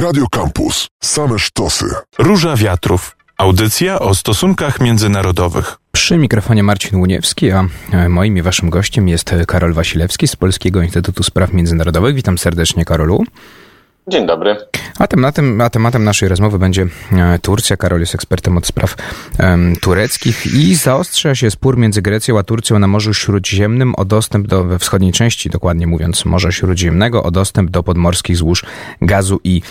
Radio Campus. Same sztosy. Róża Wiatrów. Audycja o stosunkach międzynarodowych. Przy mikrofonie Marcin Łuniewski, a e, moim i waszym gościem jest Karol Wasilewski z Polskiego Instytutu Spraw Międzynarodowych. Witam serdecznie, Karolu. Dzień dobry. A tematem, a tematem naszej rozmowy będzie e, Turcja. Karol jest ekspertem od spraw um, tureckich i zaostrza się spór między Grecją a Turcją na Morzu Śródziemnym o dostęp do, we wschodniej części, dokładnie mówiąc, Morza Śródziemnego, o dostęp do podmorskich złóż gazu i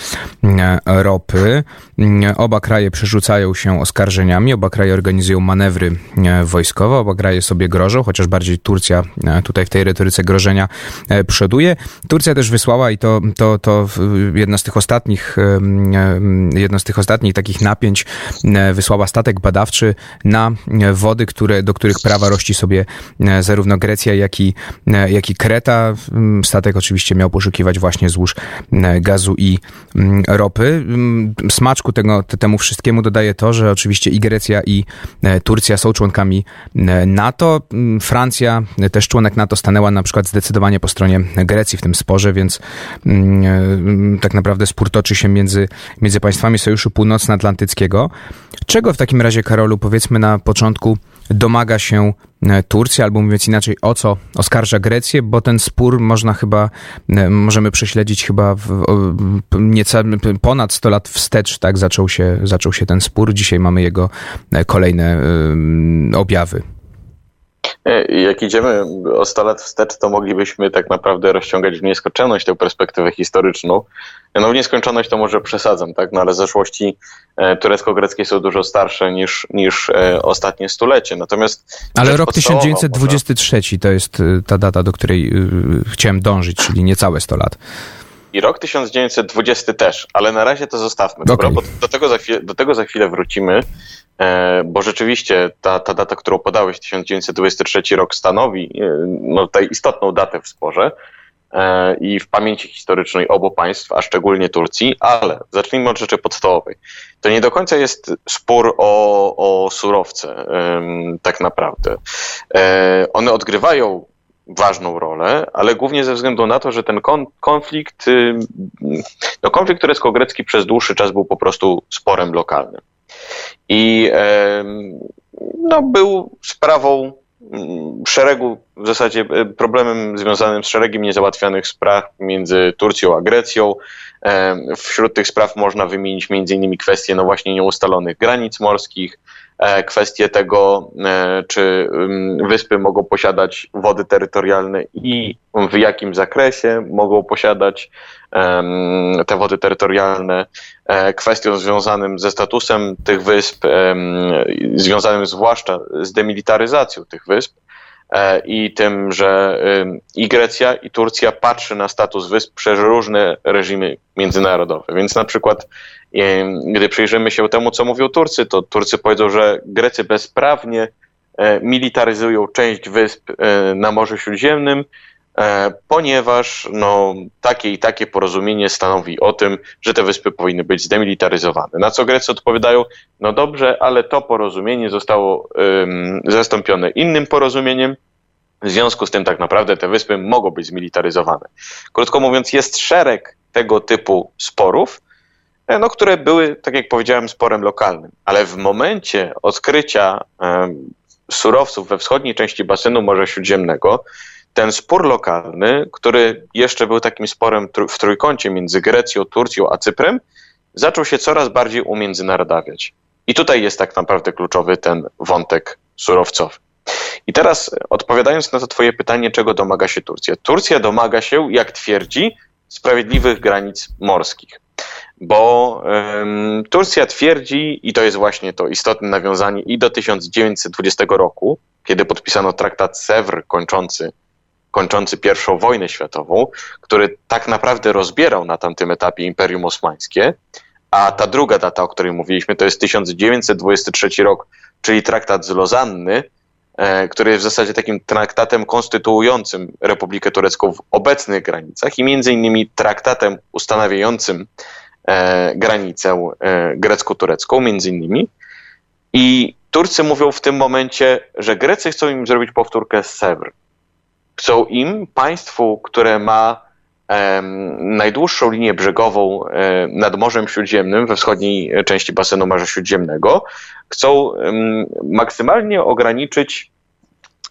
e, ropy. E, oba kraje przerzucają się oskarżeniami, oba kraje organizują manewry e, wojskowe, oba kraje sobie grożą, chociaż bardziej Turcja e, tutaj w tej retoryce grożenia e, przoduje. Turcja też wysłała i to, to, to jedna z tych ostatnich, jedno z tych ostatnich takich napięć wysłała statek badawczy na wody, które, do których prawa rości sobie zarówno Grecja, jak i, jak i Kreta. Statek oczywiście miał poszukiwać właśnie złóż gazu i ropy. Smaczku tego, temu wszystkiemu dodaje to, że oczywiście i Grecja, i Turcja są członkami NATO. Francja, też członek NATO, stanęła na przykład zdecydowanie po stronie Grecji w tym sporze, więc tak naprawdę spór toczy się między, między państwami Sojuszu Północnoatlantyckiego. Czego w takim razie, Karolu, powiedzmy na początku, domaga się e, Turcja, albo mówiąc inaczej, o co oskarża Grecję, bo ten spór można chyba, możemy prześledzić chyba w, nieca, ponad 100 lat wstecz, tak, zaczął się, zaczął się ten spór. Dzisiaj mamy jego e, kolejne objawy. Jak idziemy o 100 lat wstecz, to moglibyśmy tak naprawdę rozciągać w nieskończoność tę perspektywę historyczną. No w nieskończoność to może przesadzam, tak? No ale zaszłości e, turecko-greckie są dużo starsze niż, niż e, ostatnie stulecie. Natomiast. Ale rok 1923 może... to jest e, ta data, do której chciałem dążyć, czyli niecałe 100 lat. I rok 1920 też, ale na razie to zostawmy, okay. dobra, bo do tego, za chwilę, do tego za chwilę wrócimy, bo rzeczywiście ta, ta data, którą podałeś, 1923 rok, stanowi no, tutaj istotną datę w sporze. E, i w pamięci historycznej obu państw, a szczególnie Turcji, ale zacznijmy od rzeczy podstawowej. To nie do końca jest spór o, o surowce, tak naprawdę. E, one odgrywają ważną rolę, ale głównie ze względu na to, że ten konflikt, no konflikt turecko-grecki przez dłuższy czas był po prostu sporem lokalnym. I no, był sprawą szeregu, w zasadzie e, problemem związanym z szeregiem niezałatwianych spraw między Turcją a Grecją. Wśród tych spraw można wymienić m.in. kwestie no właśnie nieustalonych granic morskich, e, kwestie tego, czy wyspy mogą posiadać wody terytorialne i w jakim zakresie mogą posiadać te wody terytorialne, kwestią związanym ze statusem tych wysp, związanym zwłaszcza z demilitaryzacją tych wysp. E, i tym, że i Grecja, i Turcja patrzy na status wysp przez różne reżimy międzynarodowe. Więc na przykład, gdy przyjrzymy się temu, co mówią Turcy, to Turcy powiedzą, że Grecy bezprawnie e, militaryzują część wysp e, na Morzu Śródziemnym, ponieważ no, takie i takie porozumienie stanowi o tym, że te wyspy powinny być zdemilitaryzowane. Na co Grecy odpowiadają, no dobrze, ale to porozumienie zostało zastąpione innym porozumieniem, w związku z tym tak naprawdę te wyspy mogą być zmilitaryzowane. Krótko mówiąc, jest szereg tego typu sporów, e, no, które były, tak jak powiedziałem, sporem lokalnym. Ale w momencie odkrycia um, surowców we wschodniej części basenu Morza Śródziemnego, ten spór lokalny, który jeszcze był takim sporem w trójkącie między Grecją, Turcją a Cyprem, zaczął się coraz bardziej umiędzynarodawiać. I tutaj jest tak naprawdę kluczowy ten wątek surowcowy. I teraz odpowiadając na to Twoje pytanie, czego domaga się Turcja? Turcja domaga się, jak twierdzi, sprawiedliwych granic morskich. Bo Turcja twierdzi, i to jest właśnie to istotne nawiązanie i do 1920 roku, kiedy podpisano traktat Sewr kończący kończący pierwszą wojnę światową, który tak naprawdę rozbierał na tamtym etapie Imperium Osmańskie, a ta druga data, o której mówiliśmy, to jest 1923 rok, czyli traktat z Lozanny, e, który jest w zasadzie takim traktatem konstytuującym Republikę Turecką w obecnych granicach i między innymi traktatem ustanawiającym e, granicę e, grecko-turecką, między innymi. I Turcy mówią w tym momencie, że Grecy chcą im zrobić powtórkę z Sewr, chcą im, państwu, które ma najdłuższą linię brzegową nad Morzem Śródziemnym we wschodniej części basenu Morza Śródziemnego. Chcą maksymalnie ograniczyć,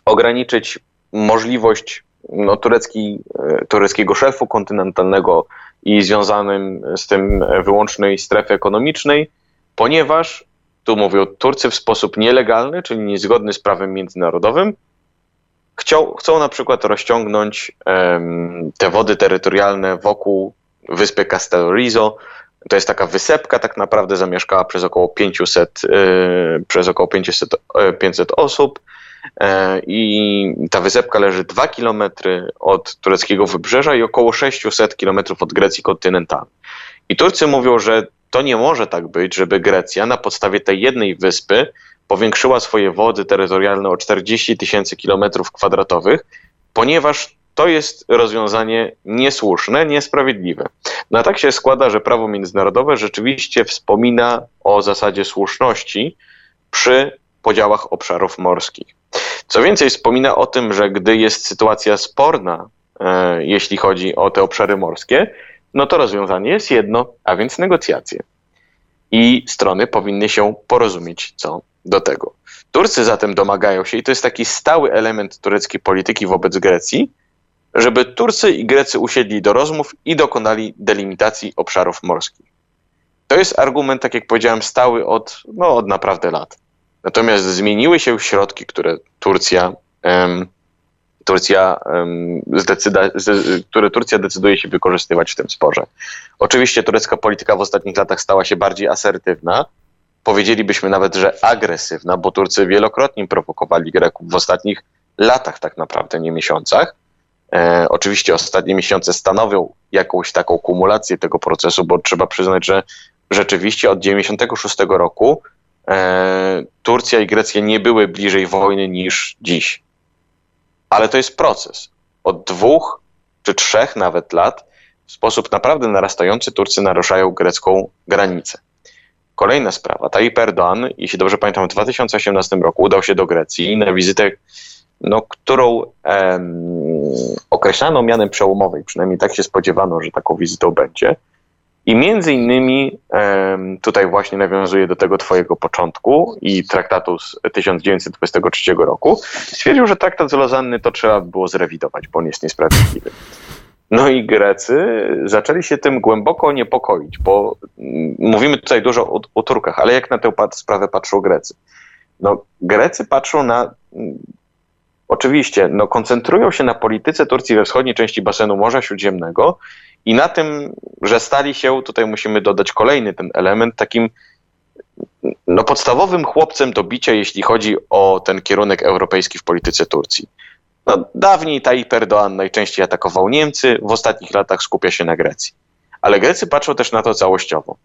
ograniczyć możliwość no, turecki, e, tureckiego szelfu kontynentalnego i związanym z tym wyłącznej strefy ekonomicznej, ponieważ, tu mówią Turcy w sposób nielegalny, czyli niezgodny z prawem międzynarodowym, chciał, chcą na przykład rozciągnąć um, te wody terytorialne wokół wyspy Castellorizo. To jest taka wysepka, tak naprawdę zamieszkała przez około 500, yy, przez około 500, 500 osób. E, i ta wysepka leży 2 km od tureckiego wybrzeża i około 600 km od Grecji kontynentalnej. I Turcy mówią, że to nie może tak być, żeby Grecja na podstawie tej jednej wyspy powiększyła swoje wody terytorialne o 40 tysięcy kilometrów kwadratowych, ponieważ to jest rozwiązanie niesłuszne, niesprawiedliwe. No a tak się składa, że prawo międzynarodowe rzeczywiście wspomina o zasadzie słuszności przy podziałach obszarów morskich. Co więcej, wspomina o tym, że gdy jest sytuacja sporna, e, jeśli chodzi o te obszary morskie, no to rozwiązanie jest jedno, a więc negocjacje. I strony powinny się porozumieć co do tego. Turcy zatem domagają się, i to jest taki stały element tureckiej polityki wobec Grecji, żeby Turcy i Grecy usiedli do rozmów i dokonali delimitacji obszarów morskich. To jest argument, tak jak powiedziałem, stały od, no, od naprawdę lat. Natomiast zmieniły się środki, które Turcja, Turcja, um, zdecyda, które Turcja decyduje się wykorzystywać w tym sporze. Oczywiście turecka polityka w ostatnich latach stała się bardziej asertywna, powiedzielibyśmy nawet, że agresywna, bo Turcy wielokrotnie prowokowali Greków w ostatnich latach tak naprawdę, nie miesiącach. E, oczywiście ostatnie miesiące stanowią jakąś taką kumulację tego procesu, bo trzeba przyznać, że rzeczywiście od 96 roku E, Turcja i Grecja nie były bliżej wojny niż dziś. Ale to jest proces. Od dwóch czy trzech nawet lat w sposób naprawdę narastający Turcy naruszają grecką granicę. Kolejna sprawa. Tayyip Erdoğan, jeśli dobrze pamiętam, w 2018 roku udał się do Grecji na wizytę, no, którą em, określano mianem przełomowej. Przynajmniej tak się spodziewano, że taką wizytą będzie. I między innymi tutaj właśnie nawiązuje do tego twojego początku i traktatu z 1923 roku. Stwierdził, że traktat z Lozanny to trzeba było zrewidować, bo on jest niesprawiedliwy. No i Grecy zaczęli się tym głęboko niepokoić, bo mm, mówimy tutaj dużo o, o Turkach, ale jak na tę sprawę patrzą Grecy? No, Grecy patrzą na mm, oczywiście, no, koncentrują się na polityce Turcji we wschodniej części basenu Morza Śródziemnego i na tym, że stali się, tutaj musimy dodać kolejny ten element, takim no, podstawowym chłopcem do bicia, jeśli chodzi o ten kierunek europejski w polityce Turcji. No, dawniej Tayyip Erdoğan najczęściej atakował Niemcy, w ostatnich latach skupia się na Grecji. Ale Grecy patrzą też na to całościowo.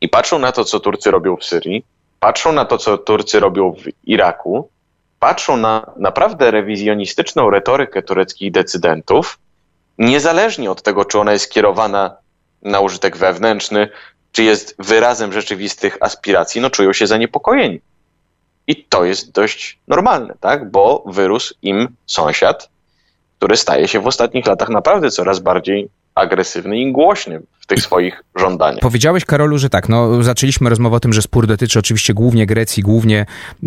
I patrzą na to, co Turcy robią w Syrii, patrzą na to, co Turcy robią w Iraku, patrzą na naprawdę rewizjonistyczną retorykę tureckich decydentów, niezależnie od tego, czy ona jest kierowana na użytek wewnętrzny, czy jest wyrazem rzeczywistych aspiracji, no czują się zaniepokojeni. I to jest dość normalne, tak? Bo wyrósł im sąsiad, który staje się w ostatnich latach naprawdę coraz bardziej agresywny i głośny w tych swoich żądaniach. Powiedziałeś, Karolu, że tak, no, zaczęliśmy rozmowę o tym, że spór dotyczy oczywiście głównie Grecji, głównie,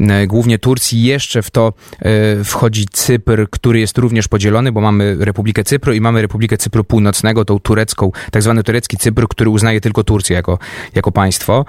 e, głównie Turcji. Jeszcze w to e, wchodzi Cypr, który jest również podzielony, bo mamy Republikę Cypru i mamy Republikę Cypru Północnego, tą turecką, tak zwany turecki Cypr, który uznaje tylko Turcję jako, jako państwo.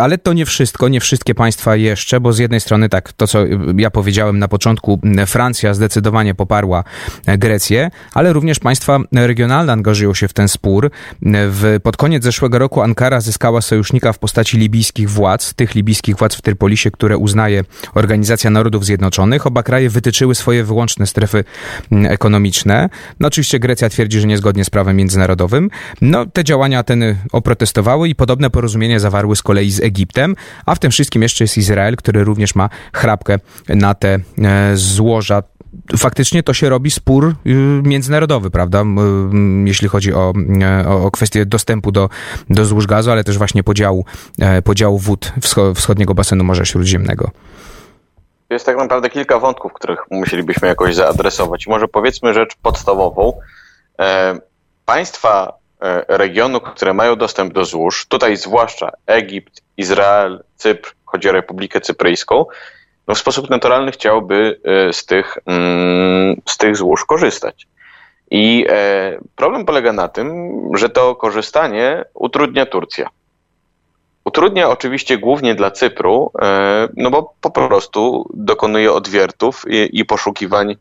E, ale to nie wszystko, nie wszystkie państwa jeszcze, bo z jednej strony tak, to co ja powiedziałem na początku, Francja zdecydowanie poparła Grecję, ale również państwa regionalne angażują się w ten spór. W, pod koniec zeszłego roku Ankara zyskała sojusznika w postaci libijskich władz, tych libijskich władz w Trypolisie, które uznaje Organizacja Narodów Zjednoczonych. Oba kraje wytyczyły swoje wyłączne strefy ekonomiczne. No oczywiście Grecja twierdzi, że niezgodnie z prawem międzynarodowym. No te działania Ateny oprotestowały i podobne porozumienie zawarły z kolei z Egiptem, a w tym wszystkim jeszcze jest Izrael, który również ma chrapkę na te e, złoża faktycznie to się robi spór y, międzynarodowy, prawda? Jeśli chodzi o, e, o kwestię dostępu do, do złóż gazu, ale też właśnie podziału, e, podziału wód wschodniego basenu Morza Śródziemnego. Jest tak naprawdę kilka wątków, których musielibyśmy jakoś zaadresować. Może powiedzmy rzecz podstawową. państwa regionu, które mają dostęp do złóż, tutaj zwłaszcza Egipt, Izrael, Cypr, chodzi o Republikę Cypryjską, no w sposób naturalny chciałby z tych, mm, z tych złóż korzystać. I problem polega na tym, że to korzystanie utrudnia Turcja. Utrudnia oczywiście głównie dla Cypru, e, no bo po prostu dokonuje odwiertów i, i poszukiwań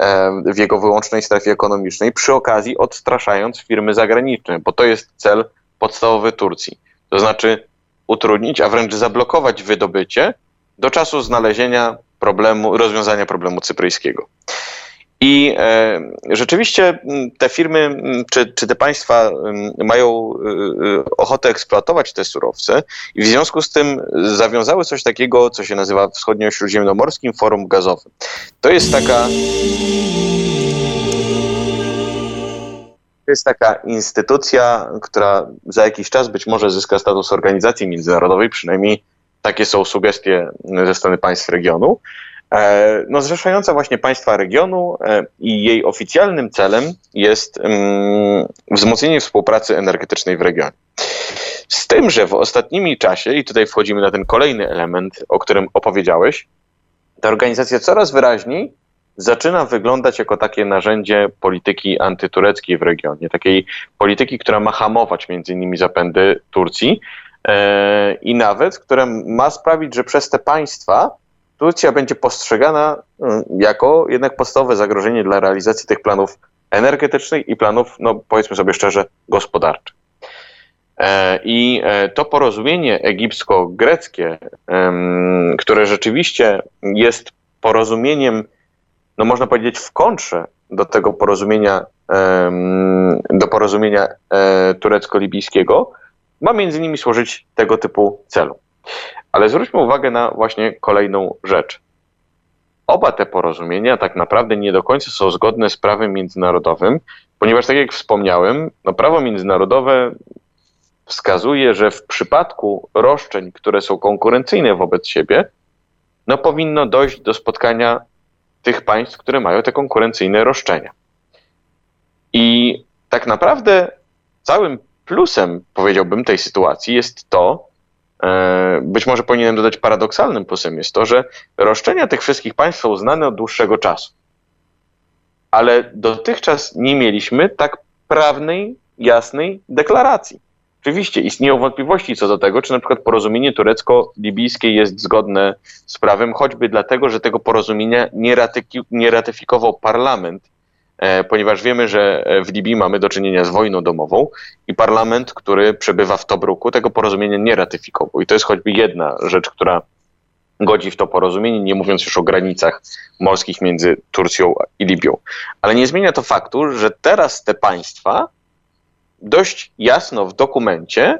e, w jego wyłącznej strefie ekonomicznej, przy okazji odstraszając firmy zagraniczne, bo to jest cel podstawowy Turcji. To znaczy utrudnić, a wręcz zablokować wydobycie do czasu znalezienia problemu, rozwiązania problemu cypryjskiego. I e, rzeczywiście te firmy, czy, czy te państwa mają e, e, ochotę eksploatować te surowce i w związku z tym zawiązały coś takiego, co się nazywa Wschodnio-Śródziemnomorskim Forum Gazowym. To jest taka. To jest taka instytucja, która za jakiś czas być może zyska status organizacji międzynarodowej, przynajmniej takie są sugestie ze strony państw regionu. E, no, zrzeszająca właśnie państwa regionu e, i jej oficjalnym celem jest mm, wzmocnienie współpracy energetycznej w regionie. Z tym, że w ostatnim czasie, i tutaj wchodzimy na ten kolejny element, o którym opowiedziałeś, ta organizacja coraz wyraźniej zaczyna wyglądać jako takie narzędzie polityki antytureckiej w regionie, takiej polityki, która ma hamować między innymi zapędy Turcji e, i nawet, która ma sprawić, że przez te państwa Turcja będzie postrzegana mm, jako jednak podstawowe zagrożenie dla realizacji tych planów energetycznych i planów, no powiedzmy sobie szczerze, gospodarczych. E, I e, to porozumienie egipsko-greckie, które rzeczywiście jest porozumieniem, no można powiedzieć, w kontrze do tego porozumienia, do porozumienia e, turecko-libijskiego, ma między innymi służyć tego typu celu. Ale zwróćmy uwagę na właśnie kolejną rzecz. Oba te porozumienia tak naprawdę nie do końca są zgodne z prawem międzynarodowym, ponieważ, tak jak wspomniałem, no prawo międzynarodowe wskazuje, że w przypadku roszczeń, które są konkurencyjne wobec siebie, no powinno dojść do spotkania tych państw, które mają te konkurencyjne roszczenia. I tak naprawdę całym plusem, powiedziałbym, tej sytuacji jest to, E, być może powinienem dodać paradoksalnym plusem jest to, że roszczenia tych wszystkich państw są znane od dłuższego czasu. Ale dotychczas nie mieliśmy tak prawnej, jasnej deklaracji. Oczywiście istnieją wątpliwości co do tego, czy na przykład porozumienie turecko-libijskie jest zgodne z prawem, choćby dlatego, że tego porozumienia nie, ratyfikował parlament E, ponieważ wiemy, że w Libii mamy do czynienia z wojną domową i parlament, który przebywa w Tobruku, tego porozumienia nie ratyfikował. I to jest choćby jedna rzecz, która godzi w to porozumienie, nie mówiąc już o granicach morskich między Turcją i Libią. Ale nie zmienia to faktu, że teraz te państwa dość jasno w dokumencie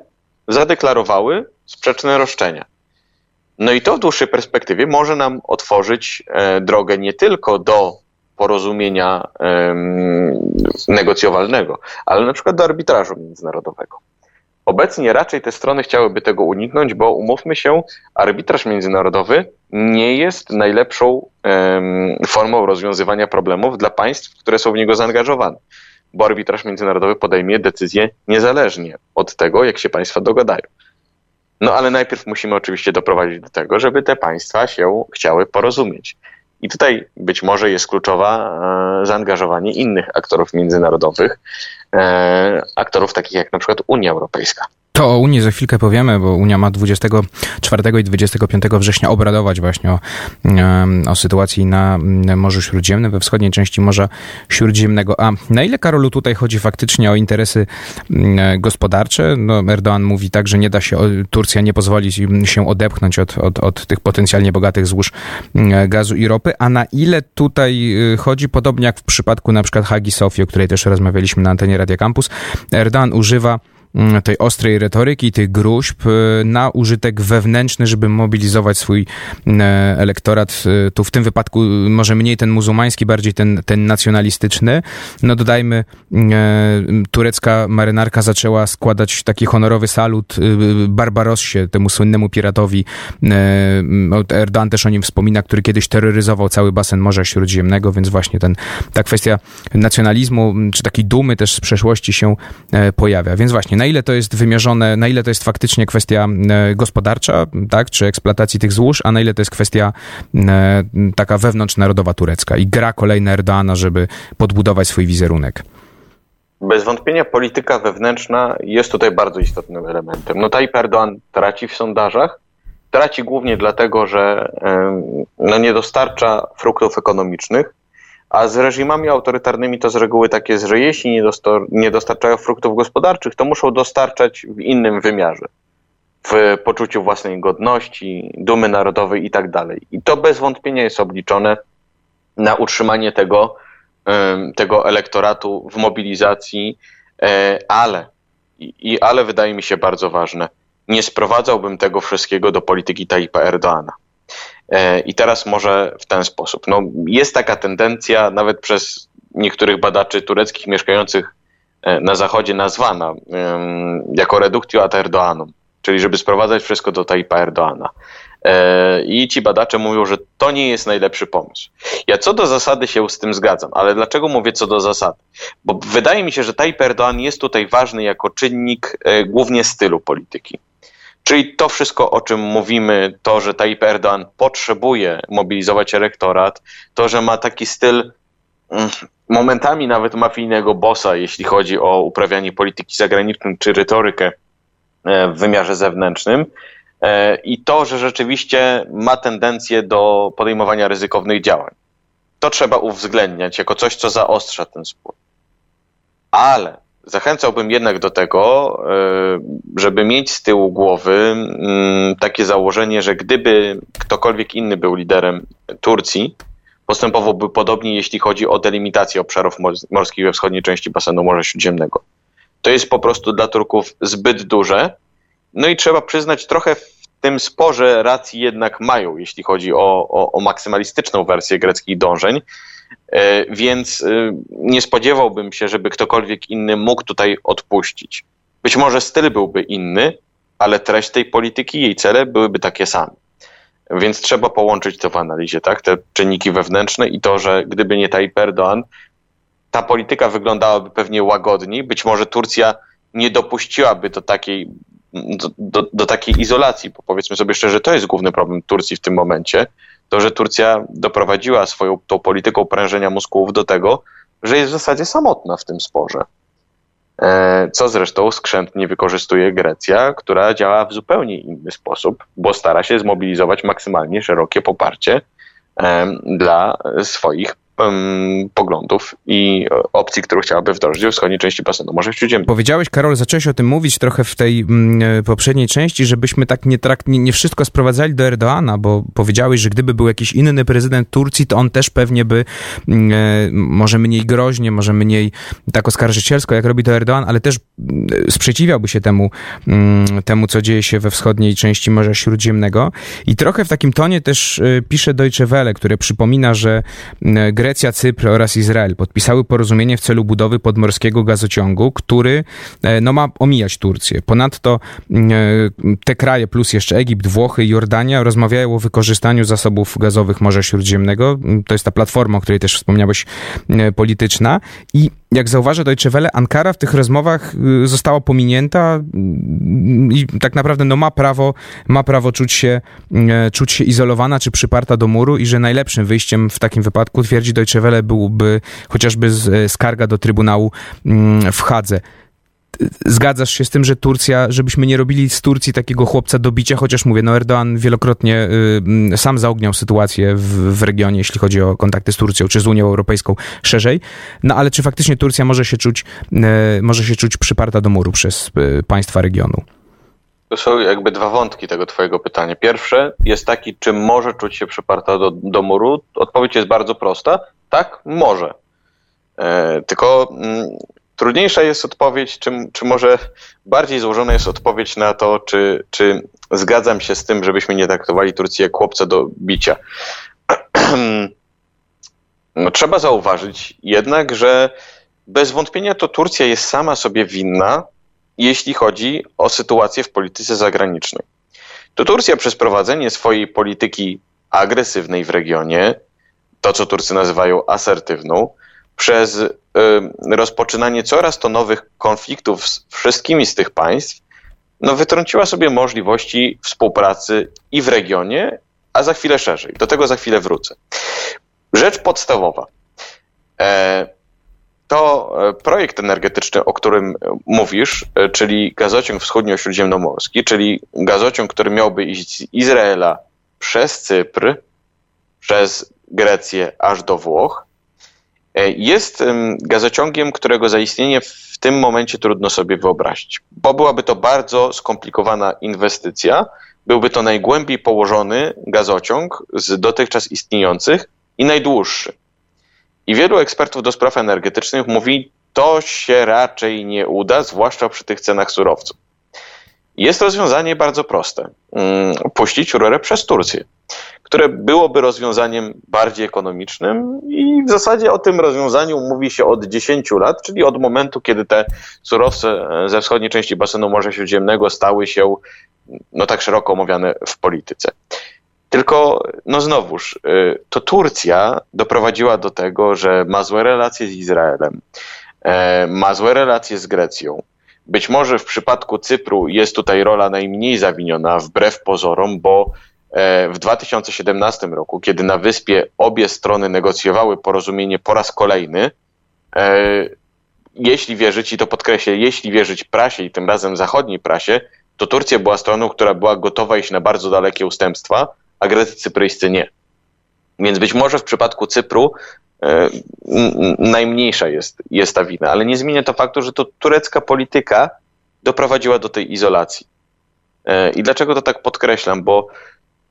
zadeklarowały sprzeczne roszczenia. No i to w dłuższej perspektywie może nam otworzyć e, drogę nie tylko do porozumienia negocjowalnego, ale na przykład do arbitrażu międzynarodowego. Obecnie raczej te strony chciałyby tego uniknąć, bo umówmy się, arbitraż międzynarodowy nie jest najlepszą formą rozwiązywania problemów dla państw, które są w niego zaangażowane, bo arbitraż międzynarodowy podejmie decyzję niezależnie od tego, jak się państwa dogadają. No ale najpierw musimy oczywiście doprowadzić do tego, żeby te państwa się chciały porozumieć. I tutaj być może jest kluczowa e, zaangażowanie innych aktorów międzynarodowych, e, aktorów takich jak na przykład Unia Europejska. To o Unii za chwilkę powiemy, bo Unia ma 24 i 25 września obradować właśnie o, o sytuacji na Morzu Śródziemnym, we wschodniej części Morza Śródziemnego. A na ile, Karolu, tutaj chodzi faktycznie o interesy gospodarcze? No, Erdoğan mówi tak, że nie da się, Turcja nie pozwoli się odepchnąć od, od, od tych potencjalnie bogatych złóż gazu i ropy. A na ile tutaj y, chodzi, podobnie jak w przypadku na przykład Hagi Sofii, o której też rozmawialiśmy na antenie Radio Campus, Erdoğan używa mm, tej ostrej retoryki, tych gruźb na użytek wewnętrzny, żeby mobilizować swój elektorat. Tu w tym wypadku może mniej ten muzułmański, bardziej ten, ten nacjonalistyczny. No dodajmy, turecka marynarka zaczęła składać taki honorowy salut Barbarossie, temu słynnemu piratowi. Erdogan też o nim wspomina, który kiedyś terroryzował cały basen Morza Śródziemnego, więc właśnie ten, ta kwestia nacjonalizmu, czy takiej dumy też z przeszłości się e, pojawia. Więc właśnie, na ile to jest wymierzone, na ile to jest faktycznie kwestia e, gospodarcza, tak, czy eksploatacji tych złóż, a na ile to jest kwestia e, taka wewnątrznarodowa turecka i gra kolejna Erdoana, żeby podbudować swój wizerunek. Bez wątpienia polityka wewnętrzna jest tutaj bardzo istotnym elementem. No Tayyip Erdoğan traci w sondażach, traci głównie dlatego, że no, nie dostarcza fruktów ekonomicznych, a z reżimami autorytarnymi to z reguły tak jest, że jeśli nie, nie dostarczają fruktów gospodarczych, to muszą dostarczać w innym wymiarze. W poczuciu własnej godności, dumy narodowej i tak dalej. I to bez wątpienia jest obliczone na utrzymanie tego, tego elektoratu w mobilizacji, e, ale, i, ale wydaje mi się bardzo ważne, nie sprowadzałbym tego wszystkiego do polityki Tayyipa Erdoana. E, I teraz może w ten sposób. No, jest taka tendencja, nawet przez niektórych badaczy tureckich mieszkających e, na zachodzie, nazwana jako reductio ad Erdoanum, czyli żeby sprowadzać wszystko do Tayyipa Erdoana. E, I ci badacze mówią, że to nie jest najlepszy pomysł. Ja co do zasady się z tym zgadzam, ale dlaczego mówię co do zasady? Bo wydaje mi się, że Tayyip Erdoğan jest tutaj ważny jako czynnik głównie stylu polityki. Czyli to wszystko, o czym mówimy, to, że Tayyip Erdoğan potrzebuje mobilizować elektorat, to, że ma taki styl mm, momentami nawet mafijnego bossa, jeśli chodzi o uprawianie polityki zagranicznej czy retorykę e, w wymiarze zewnętrznym. E, I to, że rzeczywiście ma tendencję do podejmowania ryzykownych działań. To trzeba uwzględniać jako coś, co zaostrza ten spór. Ale Zachęcałbym jednak do tego, e, żeby mieć z tyłu głowy mm, takie założenie, że gdyby ktokolwiek inny był liderem Turcji, postępowałby podobnie, jeśli chodzi o delimitację obszarów morskich we wschodniej części basenu Morza Śródziemnego. To jest po prostu dla Turków zbyt duże. No i trzeba przyznać, trochę w tym sporze racji jednak mają, jeśli chodzi o, o, o maksymalistyczną wersję greckich dążeń. E, więc e, nie spodziewałbym się, żeby ktokolwiek inny mógł tutaj odpuścić. Być może styl byłby inny, ale treść tej polityki, jej cele byłyby takie same. Więc trzeba połączyć to w analizie, tak? Te czynniki wewnętrzne i to, że gdyby nie Tayyip Erdoğan, ta polityka wyglądałaby pewnie łagodniej. Być może Turcja nie dopuściłaby do takiej, do, do, do takiej izolacji, bo powiedzmy sobie szczerze, to jest główny problem Turcji w tym momencie, to, że Turcja doprowadziła swoją tą polityką prężenia mózgów do tego, że jest w zasadzie samotna w tym sporze. E, co zresztą skrzętnie wykorzystuje Grecja, która działa w zupełnie inny sposób, bo stara się zmobilizować maksymalnie szerokie poparcie dla swoich poglądów i opcji, którą chciałaby wdrożyć w wschodniej części basenu Morza Śródziemnego. Powiedziałeś, Karol, zacząłeś o tym mówić trochę w tej mm, e, poprzedniej części, żebyśmy tak nie, trakt, nie, nie wszystko sprowadzali do Erdoana, bo powiedziałeś, że gdyby był jakiś inny prezydent Turcji, to on też pewnie by mm, e, może mniej groźnie, może mniej tak oskarżycielsko, jak robi to Erdoğan, ale też mm, sprzeciwiałby się temu, temu, co dzieje się we wschodniej części Morza Śródziemnego. I trochę w takim tonie też e, pisze Deutsche Welle, które przypomina, że Grecja, Cypr oraz Izrael podpisały porozumienie w celu budowy podmorskiego gazociągu, który e, no, ma omijać Turcję. Ponadto e, te kraje, plus jeszcze Egipt, Włochy i Jordania rozmawiają o wykorzystaniu zasobów gazowych Morza Śródziemnego. To jest ta platforma, o której też wspomniałeś, e, polityczna. I jak zauważa Deutsche Welle, Ankara w tych rozmowach y, została pominięta i tak naprawdę no, ma, prawo, ma prawo czuć się, czuć się izolowana czy przyparta do muru i że najlepszym wyjściem w takim wypadku, twierdzi Deutsche Welle, byłby chociażby y, skarga do Trybunału mm, w Hadze. Zgadzasz się z tym, że Turcja, żebyśmy nie robili z Turcji takiego chłopca do bicia, chociaż mówię, no Erdoğan wielokrotnie y, sam zaogniał sytuację w, w, regionie, jeśli chodzi o kontakty z Turcją, czy z Unią Europejską szerzej, no ale czy faktycznie Turcja może się czuć, y, może się czuć przyparta do muru przez y, państwa regionu? To są jakby dwa wątki tego twojego pytania. Pierwsze jest taki, czy może czuć się przyparta do, do muru? Odpowiedź jest bardzo prosta. Tak, może. E, tylko mm, trudniejsza jest odpowiedź, czy, czy może bardziej złożona jest odpowiedź na to, czy, czy zgadzam się z tym, żebyśmy nie traktowali Turcji jak chłopca do bicia. No, trzeba zauważyć jednak, że bez wątpienia to Turcja jest sama sobie winna, jeśli chodzi o sytuację w polityce zagranicznej. To Turcja przez prowadzenie swojej polityki agresywnej w regionie, to co Turcy nazywają asertywną, przez y, rozpoczynanie coraz to nowych konfliktów z wszystkimi z tych państw, no wytrąciła sobie możliwości współpracy i w regionie, a za chwilę szerzej. Do tego za chwilę wrócę. Rzecz podstawowa. E, to e, projekt energetyczny, o którym mówisz, e, czyli gazociąg wschodnio-śródziemnomorski, czyli gazociąg, który miałby iść z Izraela przez Cypr, przez Grecję aż do Włoch, jest gazociągiem, którego zaistnienie w tym momencie trudno sobie wyobrazić, bo byłaby to bardzo skomplikowana inwestycja. Byłby to najgłębiej położony gazociąg z dotychczas istniejących i najdłuższy. I wielu ekspertów do spraw energetycznych mówi, to się raczej nie uda, zwłaszcza przy tych cenach surowców. Jest rozwiązanie bardzo proste. Mm, puścić rurę przez Turcję, które byłoby rozwiązaniem bardziej ekonomicznym i w zasadzie o tym rozwiązaniu mówi się od 10 lat, czyli od momentu, kiedy te surowce ze wschodniej części basenu Morza Śródziemnego stały się no tak szeroko omawiane w polityce. Tylko, no znowuż, y, to Turcja doprowadziła do tego, że ma złe relacje z Izraelem, e, ma złe relacje z Grecją. Być może w przypadku Cypru jest tutaj rola najmniej zawiniona, wbrew pozorom, bo e, w 2017 roku, kiedy na wyspie obie strony negocjowały porozumienie po raz kolejny, e, jeśli wierzyć, i to podkreślę, jeśli wierzyć prasie i tym razem zachodniej prasie, to Turcja była stroną, która była gotowa iść na bardzo dalekie ustępstwa, a Grecy cypryjscy nie. Więc być może w przypadku Cypru e, najmniejsza jest, jest ta wina, ale nie zmienia to faktu, że to turecka polityka doprowadziła do tej izolacji. E, I dlaczego to tak podkreślam? Bo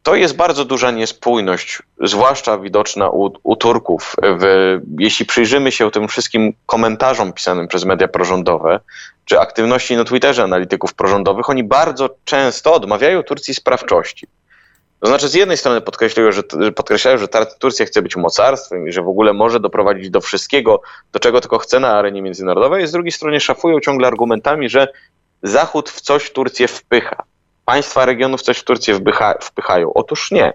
to jest bardzo duża niespójność, zwłaszcza widoczna u, u Turków. W, jeśli przyjrzymy się tym wszystkim komentarzom pisanym przez media prorządowe, czy aktywności na Twitterze analityków prorządowych, oni bardzo często odmawiają Turcji sprawczości. To znaczy, z jednej strony podkreślają, że, podkreślają, że Turcja chce być mocarstwem i że w ogóle może doprowadzić do wszystkiego, do czego tylko chce na arenie międzynarodowej, z drugiej strony szafują ciągle argumentami, że Zachód w coś Turcję wpycha. Państwa regionów coś w Turcję wpycha, wpychają. Otóż nie.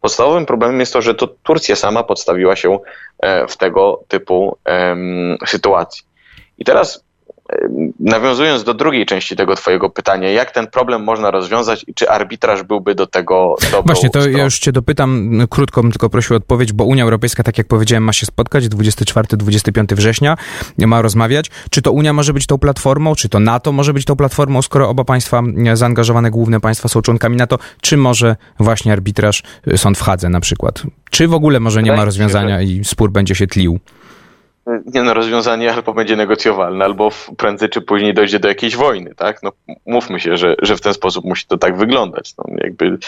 Podstawowym problemem jest to, że to Turcja sama podstawiła się e, w tego typu sytuacji. I teraz nawiązując do drugiej części tego twojego pytania, jak ten problem można rozwiązać i czy arbitraż byłby do tego dobrą Właśnie, to ja już cię dopytam, krótko bym tylko prosił o odpowiedź, bo Unia Europejska, tak jak powiedziałem, ma się spotkać 24-25 września, ma rozmawiać. Czy to Unia może być tą platformą, czy to NATO może być tą platformą, skoro oba państwa, zaangażowane główne państwa są członkami NATO, czy może właśnie arbitraż, y, sąd w Hadze na przykład? Czy w ogóle może nie ma rozwiązania i spór będzie się tlił? Nie no, rozwiązanie albo będzie negocjowalne, albo prędzej czy później dojdzie do jakiejś wojny, tak? No, mówmy się, że, że w ten sposób musi to tak wyglądać. No, jakby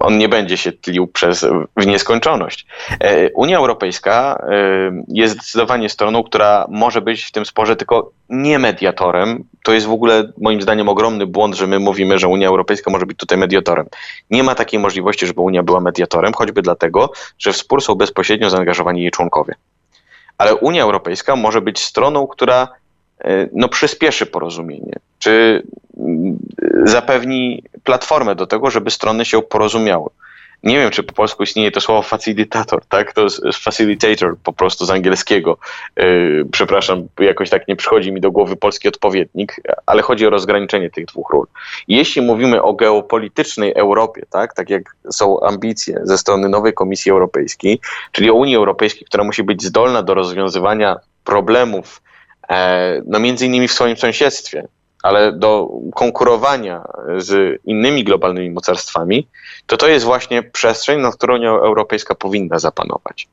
on nie będzie się tlił przez, w nieskończoność. E, Unia Europejska e, jest zdecydowanie stroną, która może być w tym sporze tylko nie mediatorem. To jest w ogóle moim zdaniem ogromny błąd, że my mówimy, że Unia Europejska może być tutaj mediatorem. Nie ma takiej możliwości, żeby Unia była mediatorem, choćby dlatego, że w spór są bezpośrednio zaangażowani jej członkowie ale Unia Europejska może być stroną, która e, no, przyspieszy porozumienie, czy mm, zapewni platformę do tego, żeby strony się porozumiały. Nie wiem, czy po polsku istnieje to słowo facilitator, tak? To jest facilitator po prostu z angielskiego. Yy, przepraszam, jakoś tak nie przychodzi mi do głowy polski odpowiednik, ale chodzi o rozgraniczenie tych dwóch ról. Jeśli mówimy o geopolitycznej Europie, tak? Tak jak są ambicje ze strony nowej Komisji Europejskiej, czyli o Unii Europejskiej, która musi być zdolna do rozwiązywania problemów, e, no między innymi w swoim sąsiedztwie, ale do konkurowania z innymi globalnymi mocarstwami, to to jest właśnie przestrzeń, na którą Unia Europejska powinna zapanować.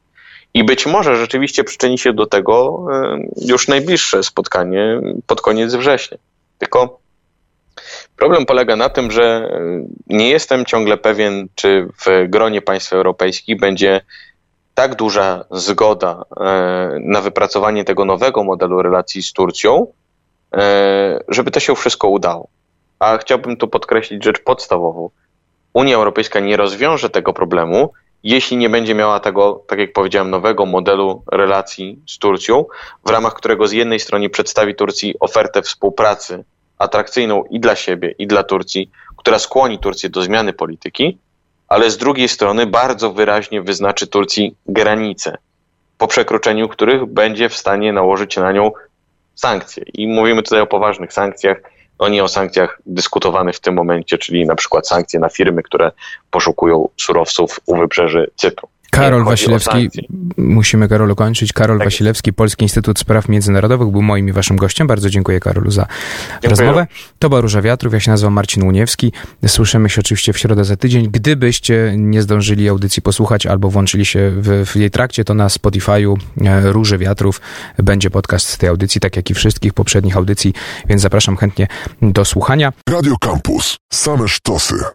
I być może rzeczywiście przyczyni się do tego już najbliższe spotkanie pod koniec września. Tylko problem polega na tym, że nie jestem ciągle pewien, czy w gronie państw europejskich będzie tak duża zgoda e, na wypracowanie tego nowego modelu relacji z Turcją, e, żeby to się wszystko udało. A chciałbym tu podkreślić rzecz podstawową. Unia Europejska nie rozwiąże tego problemu, jeśli nie będzie miała tego, tak jak powiedziałem, nowego modelu relacji z Turcją, w ramach którego z jednej strony przedstawi Turcji ofertę współpracy atrakcyjną i dla siebie, i dla Turcji, która skłoni Turcję do zmiany polityki, ale z drugiej strony bardzo wyraźnie wyznaczy Turcji granice, po przekroczeniu których będzie w stanie nałożyć na nią sankcje. I mówimy tutaj o poważnych sankcjach, no nie o sankcjach dyskutowanych w tym momencie, czyli na przykład sankcje na firmy, które poszukują surowców u wybrzeży Cypru. Karol Wasilewski, musimy Karolu kończyć. Karol tak Wasilewski, Polski Instytut Spraw Międzynarodowych był moim i waszym gościem. Bardzo dziękuję Karolu za dziękuję. rozmowę. To była Róża Wiatrów, ja się nazywam Marcin Łuniewski. Słyszymy się oczywiście w środę za tydzień. Gdybyście nie zdążyli audycji posłuchać albo włączyli się w, w jej trakcie, to na Spotify'u e, Róży Wiatrów będzie podcast z tej audycji, tak jak i wszystkich poprzednich audycji, więc zapraszam chętnie do słuchania. Radio Campus. Same sztosy.